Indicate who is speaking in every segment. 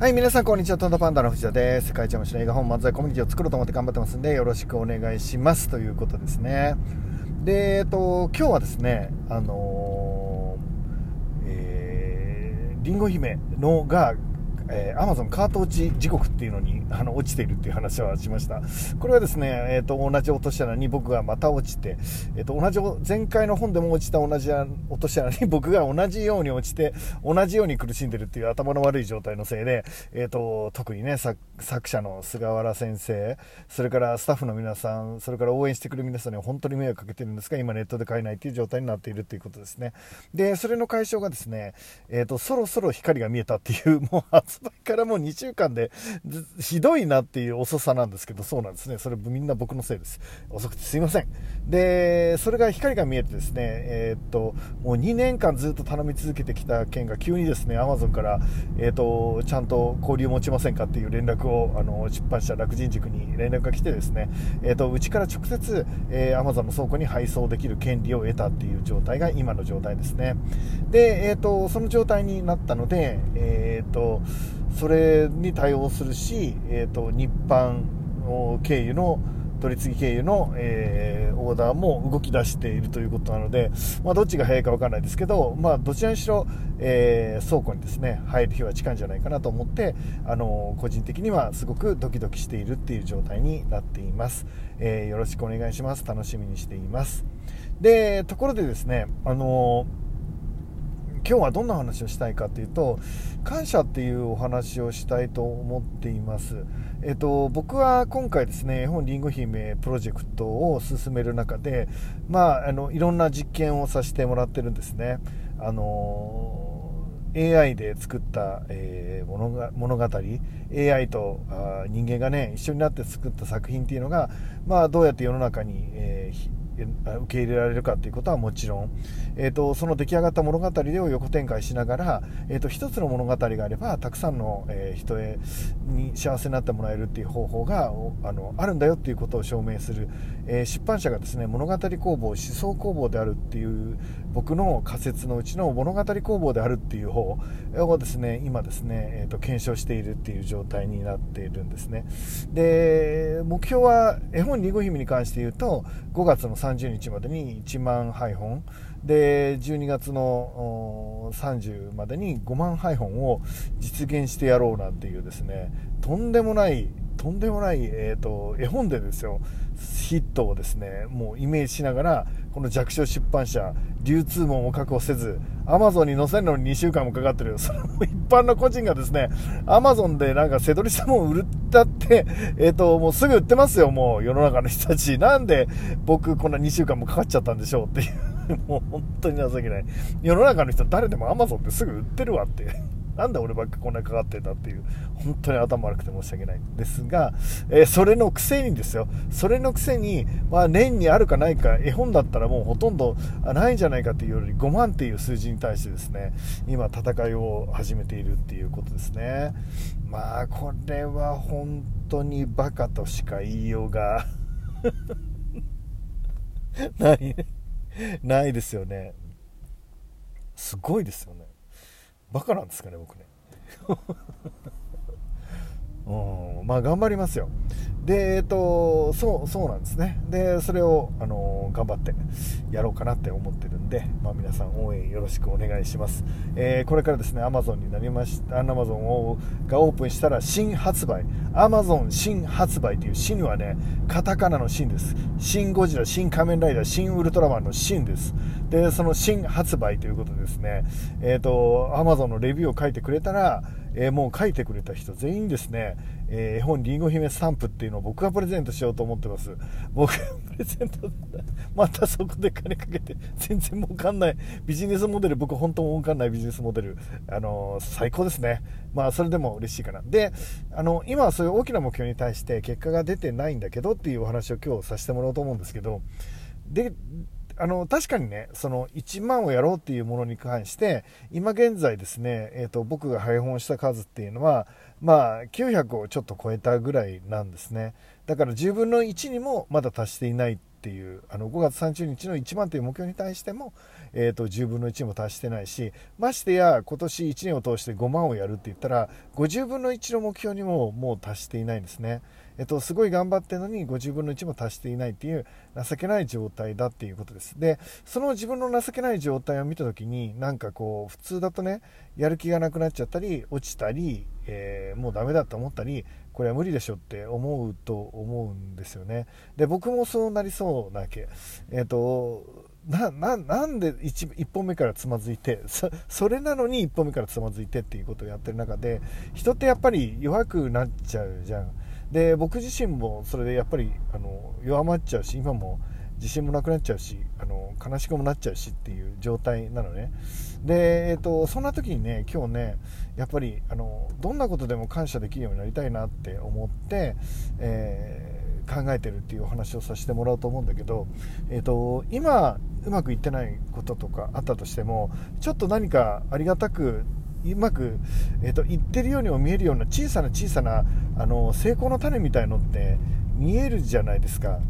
Speaker 1: はい、皆さん、こんにちは。トントパンダの藤田です。世界一面白い映画本漫才コミュニティを作ろうと思って頑張ってますんで、よろしくお願いします。ということですね。で、えっと、今日はですね、あのー、えー、リンゴ姫のがえー、Amazon カート落ち時刻っていうのに あの落ちているっていう話はしました。これはですね、えーと、同じ落とし穴に僕がまた落ちて、えーと、同じ前回の本でも落ちた同じ落とし穴に 僕が同じように落ちて同じように苦しんでるっていう頭の悪い状態のせいで、えーと、特にね作者の菅原先生それからスタッフの皆さんそれから応援してくれる皆さんには本当に迷惑かけてるんですが今ネットで買えないっていう状態になっているということですねでそれの解消がですね、えー、とそろそろ光が見えたっていうもう売からもう2週間で、ひどいなっていう遅さなんですけど、そうなんですね。それみんな僕のせいです。遅くてすいません。で、それが光が見えてですね、えー、っと、もう2年間ずっと頼み続けてきた件が急にですね、アマゾンから、えー、っと、ちゃんと交流持ちませんかっていう連絡を、あの、出版社楽人塾に連絡が来てですね、えー、っと、うちから直接、えー、アマゾンの倉庫に配送できる権利を得たっていう状態が今の状態ですね。で、えっと、その状態になったので、えっと、それに対応するし、えーと、日販経由の取り次ぎ経由の、えー、オーダーも動き出しているということなので、まあ、どっちが早いか分からないですけど、まあ、どちらにしろ、えー、倉庫にですね入る日は近いんじゃないかなと思って、あの個人的にはすごくドキドキしているっていう状態になっています、え、よろしくお願いします。楽しみにしています。でところでですねあのー今日はどんな話をしたいかというと感謝っていうお話をしたいと思っています、えっと、僕は今回ですね絵本りんご姫プロジェクトを進める中で、まあ、あのいろんな実験をさせてもらってるんですね。あの AI で作った、えー、物が物語 AI とあ人間がね一緒になって作った作品っていうのが、まあ、どうやって世の中に、えー受け入れられるかということはもちろん、えーと、その出来上がった物語を横展開しながら、えーと、一つの物語があればたくさんの、えー、人へに幸せになってもらえるっていう方法があのあるんだよっていうことを証明する、えー、出版社がですね物語工房思想工房であるっていう僕の仮説のうちの物語工房であるっていう方をですね今ですね、えーと検証しているっていう状態になっているんですね。で目標は絵本りんご姫に関して言うと5月の30日までに1万配本。で12月の30までに5万配本を実現してやろうなんていうですねとんでもないとんでもない、えーと、絵本でですよヒットをですねもうイメージしながらこの弱小出版社流通網も確保せずアマゾンに載せるのに2週間もかかってる。それも一般の個人がですねアマゾンでなんか背取りしたもん売ったって、えーと、もうすぐ売ってますよもう世の中の人たち。なんで僕こんな2週間もかかっちゃったんでしょうっていう。もう本当に情けない。世の中の人誰でもアマゾンってすぐ売ってるわって。なんで俺ばっかこんなにかかってんだっていう、本当に頭悪くて申し訳ないんですが、えー、それのくせにですよ、それのくせに、まあ年にあるかないか、絵本だったらもうほとんどないんじゃないかっていうより、5万っていう数字に対してですね、今戦いを始めているっていうことですね。まあこれは本当にバカとしか言いようが ない、ないですよね。すごいですよね。バカなんですかね僕ね。うん。まあ頑張りますよ。でえっとそうそうなんですね。でそれをあの頑張ってやろうかなって思ってるんで、まあ、皆さん応援よろしくお願いします、えー、これからですね Amazon になりました Amazon をがオープンしたら新発売。Amazon 新発売という新はねカタカナの新です。新ゴジラ新仮面ライダー新ウルトラマンの新です。でその新発売ということですね。えっ、と Amazon のレビューを書いてくれたらえー、もう書いてくれた人全員ですね、えー、絵本りんご姫スタンプっていうのを僕がプレゼントしようと思ってます。僕がプレゼント、またそこで金かけて、全然儲かんないビジネスモデル、僕本当儲かんないビジネスモデル、あのー、最高ですね。まあ、それでも嬉しいかな。で、あの、今はそういう大きな目標に対して結果が出てないんだけどっていうお話を今日させてもらおうと思うんですけど、で、あの確かにねその1万をやろうっていうものに関して今現在ですね、えーと、僕が配本した数っていうのはまあ900をちょっと超えたぐらいなんですねだから10分の1にもまだ達していないっていうあの5月30日の1万という目標に対しても、えーと、10分の1も達してないしましてや今年1年を通して5万をやるって言ったら50分の1の目標にももう達していないんですね。えっと、すごい頑張ってるのに50分の1も達していないっていう情けない状態だっていうことです。でその自分の情けない状態を見た時になんかこう普通だとねやる気がなくなっちゃったり落ちたり、えー、もうダメだと思ったりこれは無理でしょって思うと思うんですよね。で僕もそうなりそうなわけ。えっ、とななんで 1, 1本目からつまずいてそれなのに1本目からつまずいてっていうことをやってる中で人ってやっぱり弱くなっちゃうじゃん。で僕自身もそれでやっぱりあの弱まっちゃうし今も自信もなくなっちゃうしあの悲しくもなっちゃうしっていう状態なのね。で、えーと、そんな時にね今日ねやっぱりあのどんなことでも感謝できるようになりたいなって思って、えー、考えてるっていうお話をさせてもらおうと思うんだけど、えーと今うまくいってないこととかあったとしてもちょっと何かありがたくうまく、えーと、言ってるようにも見えるような小さな小さなあの成功の種みたいのって見えるじゃないですか。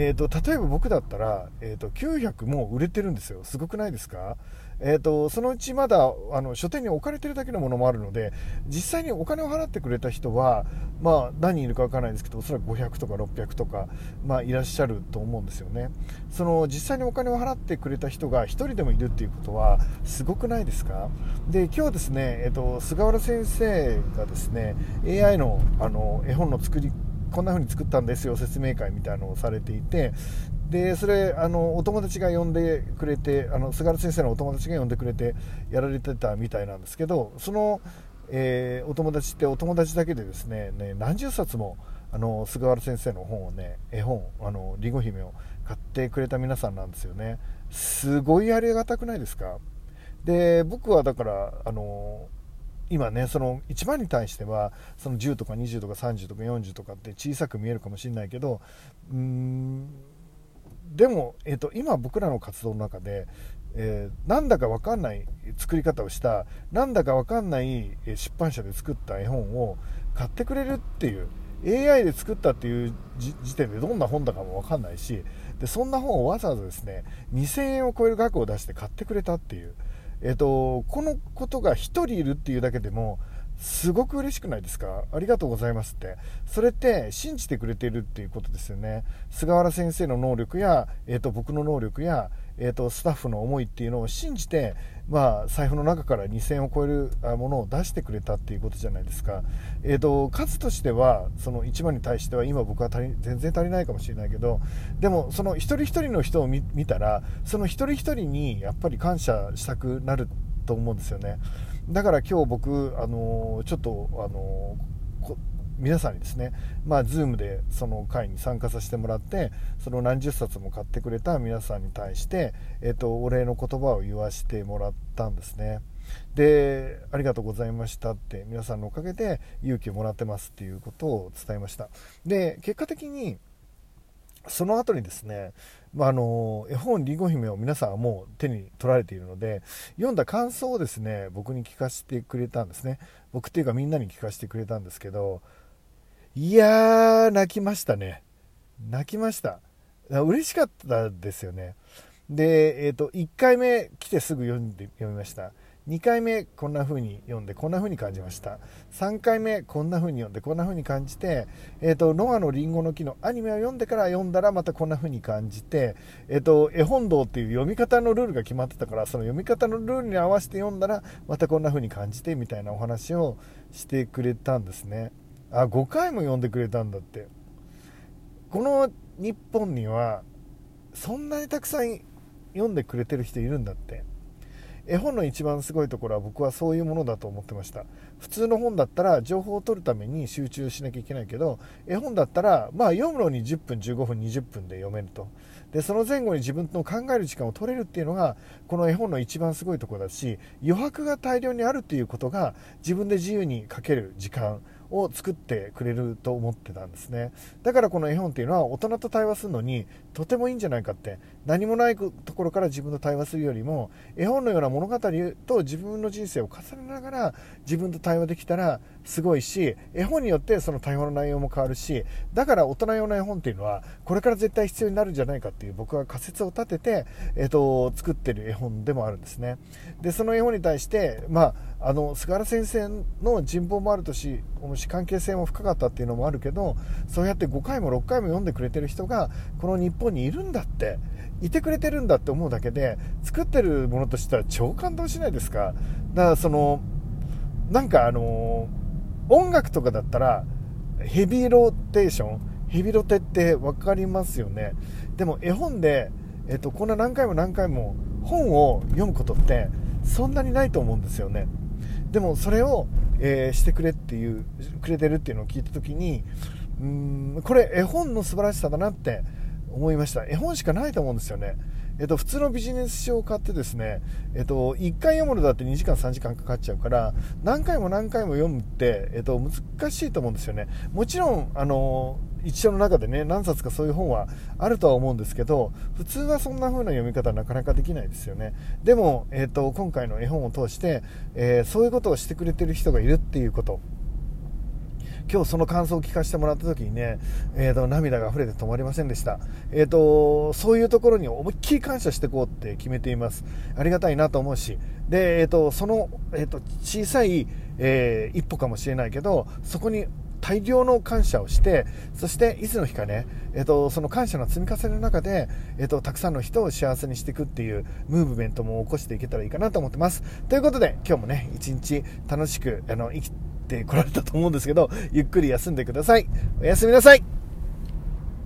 Speaker 1: えーと、例えば僕だったら、えーと、900も売れてるんですよ、すごくないですか、えーと、そのうちまだあの書店に置かれてるだけのものもあるので実際にお金を払ってくれた人は、まあ、何人いるか分からないですけどおそらく500とか600とか、まあ、いらっしゃると思うんですよね。その実際にお金を払ってくれた人が1人でもいるっていうことはすごくないですか？で今日ですね、えー、と菅原先生がですね AI のあの絵本の作りこんな風に作ったんですよ説明会みたいなのをされていてでそれあのお友達が呼んでくれてあの菅原先生のお友達が呼んでくれてやられてたみたいなんですけどその、えー、お友達ってお友達だけでですねね何十冊もあの菅原先生の本をね絵本あのりご姫を買ってくれた皆さんなんですよね。すごいありがたくないですか？で僕はだからあの今ねその1番に対してはその10とか20とか30とか40とかって小さく見えるかもしれないけどうーんでも、えーと、今僕らの活動の中で、えー、なんだか分かんない作り方をしたなんだか分かんない出版社で作った絵本を買ってくれるっていう AI で作ったっていう時点でどんな本だかも分かんないしでそんな本をわざわざですね2000円を超える額を出して買ってくれたっていうえっ、と、このことが1人いるっていうだけでも、すごく嬉しくないですか？ありがとうございますって。それって信じてくれてるっていうことですよね。菅原先生の能力や、えーと、僕の能力や、えーと、スタッフの思いっていうのを信じて、まあ、財布の中から2000を超えるものを出してくれたっていうことじゃないですか。えーと、数としては、その1万に対しては今僕は足り全然足りないかもしれないけど、でもその一人一人の人を見たら、その一人一人にやっぱり感謝したくなると思うんですよね。だから今日僕、あのちょっと、あの皆さんにですね、まあ、Zoom でその会に参加させてもらって、その何十冊も買ってくれた皆さんに対して、えっと、お礼の言葉を言わせてもらったんですね。で、ありがとうございましたって、皆さんのおかげで勇気をもらってますっていうことを伝えました。で、結果的に、その後にですね、まあ、あの絵本「りんご姫」を皆さんはもう手に取られているので読んだ感想をですね僕に聞かせてくれたんですね。僕っていうかみんなに聞かせてくれたんですけどいやー泣きましたね。泣きました。嬉しかったですよね。で、えーと、1回目来てすぐ読んで読みました。2回目こんな風に読んでこんな風に感じました。3回目こんな風に読んでこんな風に感じて、えーと、ノアのリンゴの木のアニメを読んでから読んだらまたこんな風に感じて、えーと、絵本堂っていう読み方のルールが決まってたからその読み方のルールに合わせて読んだらまたこんな風に感じてみたいなお話をしてくれたんですね。あ5回も読んでくれたんだって。この日本にはそんなにたくさん読んでくれてる人いるんだって。絵本の一番すごいところは僕はそういうものだと思ってました。普通の本だったら情報を取るために集中しなきゃいけないけど絵本だったらまあ読むのに10分15分20分で読めると。でその前後に自分の考える時間を取れるっていうのがこの絵本の一番すごいところだし余白が大量にあるっていうことが自分で自由に書ける時間。を作ってくれると思ってたんですね。だからこの絵本っていうのは大人と対話するのにとてもいいんじゃないかって何もないところから自分と対話するよりも絵本のような物語と自分の人生を重ねながら自分と対話できたらすごいし絵本によってその対話の内容も変わるしだから大人用の絵本っていうのはこれから絶対必要になるんじゃないかっていう僕は仮説を立てて、えーと、作ってる絵本でもあるんですね。でその絵本に対して、まあ、あの菅原先生の人望もあるとし関係性も深かったっていうのもあるけどそうやって5回も6回も読んでくれてる人がこの日本にいるんだっていてくれてるんだって思うだけで作ってるものとしては超感動しないですか？だからそのなんかあの音楽とかだったらヘビーローテーションヘビロテって分かりますよね。でも絵本で、えっと、こんな何回も何回も本を読むことってそんなにないと思うんですよね。でもそれを、えー、してくれっていうくれてるっていうのを聞いた時にうーんこれ絵本の素晴らしさだなって思いました。絵本しかないと思うんですよね。えっと、普通のビジネス書を買ってですね、えっと、1回読むのだって2時間3時間かかっちゃうから何回も何回も読むって、えっと、難しいと思うんですよね。もちろんあの一生の中でね何冊かそういう本はあるとは思うんですけど普通はそんな風な読み方はなかなかできないですよね。でも、えっと、今回の絵本を通して、えー、そういうことをしてくれてる人がいるっていうこと。今日その感想を聞かせてもらった時にね、えーと、涙が溢れて止まりませんでした、えーと、そういうところに思いっきり感謝していこうって決めています。ありがたいなと思うし。で、えーと、その、えー、と小さい、えー、一歩かもしれないけどそこに大量の感謝をしてそしていつの日かね、えーと、その感謝の積み重ねの中で、えーと、たくさんの人を幸せにしていくっていうムーブメントも起こしていけたらいいかなと思ってます。ということで今日もね一日楽しくあの生きてこられたと思うんですけど、ゆっくり休んでください。おやすみなさい。